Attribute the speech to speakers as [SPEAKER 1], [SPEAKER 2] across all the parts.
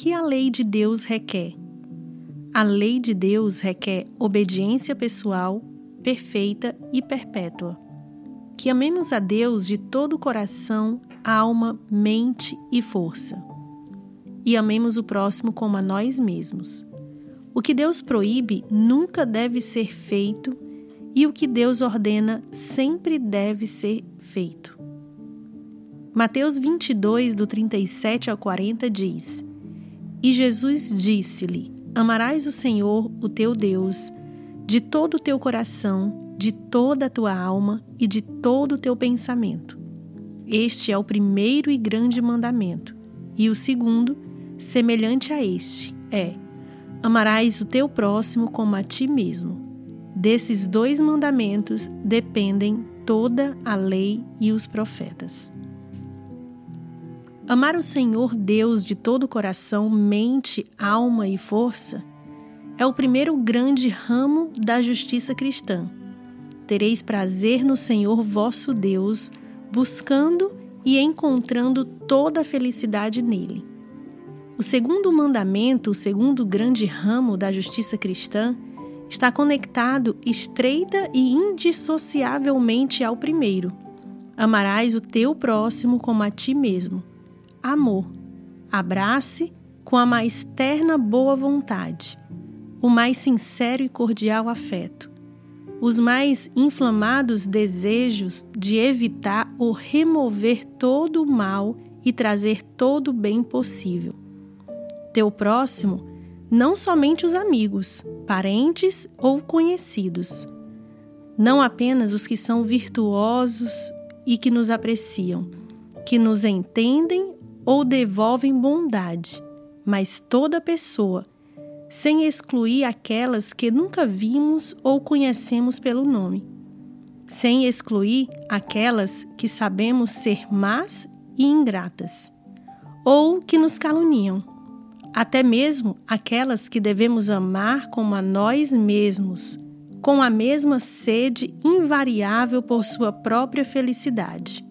[SPEAKER 1] que a lei de Deus requer. A lei de Deus requer obediência pessoal, perfeita e perpétua. Que amemos a Deus de todo o coração, alma, mente e força. E amemos o próximo como a nós mesmos. O que Deus proíbe nunca deve ser feito e o que Deus ordena sempre deve ser feito. Mateus 22, do 37 ao 40 diz: E Jesus disse-lhe: Amarás o Senhor, o teu Deus, de todo o teu coração, de toda a tua alma e de todo o teu pensamento. Este é o primeiro e grande mandamento. E o segundo, semelhante a este, é: Amarás o teu próximo como a ti mesmo. Desses dois mandamentos dependem toda a lei e os profetas. Amar o Senhor Deus de todo o coração, mente, alma e força é o primeiro grande ramo da justiça cristã. Tereis prazer no Senhor vosso Deus, buscando e encontrando toda a felicidade nele. O segundo mandamento, o segundo grande ramo da justiça cristã, está conectado estreita e indissociavelmente ao primeiro. Amarás o teu próximo como a ti mesmo. Amor. Abrace com a mais terna boa vontade, o mais sincero e cordial afeto, os mais inflamados desejos de evitar ou remover todo o mal e trazer todo o bem possível teu próximo, não somente os amigos, parentes ou conhecidos, não apenas os que são virtuosos e que nos apreciam, que nos entendem ou devolvem bondade, mas toda pessoa, sem excluir aquelas que nunca vimos ou conhecemos pelo nome, sem excluir aquelas que sabemos ser más e ingratas, ou que nos caluniam até mesmo aquelas que devemos amar como a nós mesmos, com a mesma sede invariável por sua própria felicidade.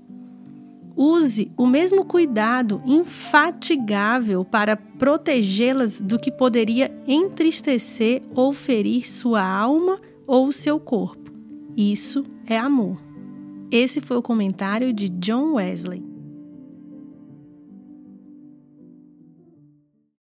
[SPEAKER 1] Use o mesmo cuidado infatigável para protegê-las do que poderia entristecer ou ferir sua alma ou seu corpo. Isso é amor. Esse foi o comentário de John Wesley.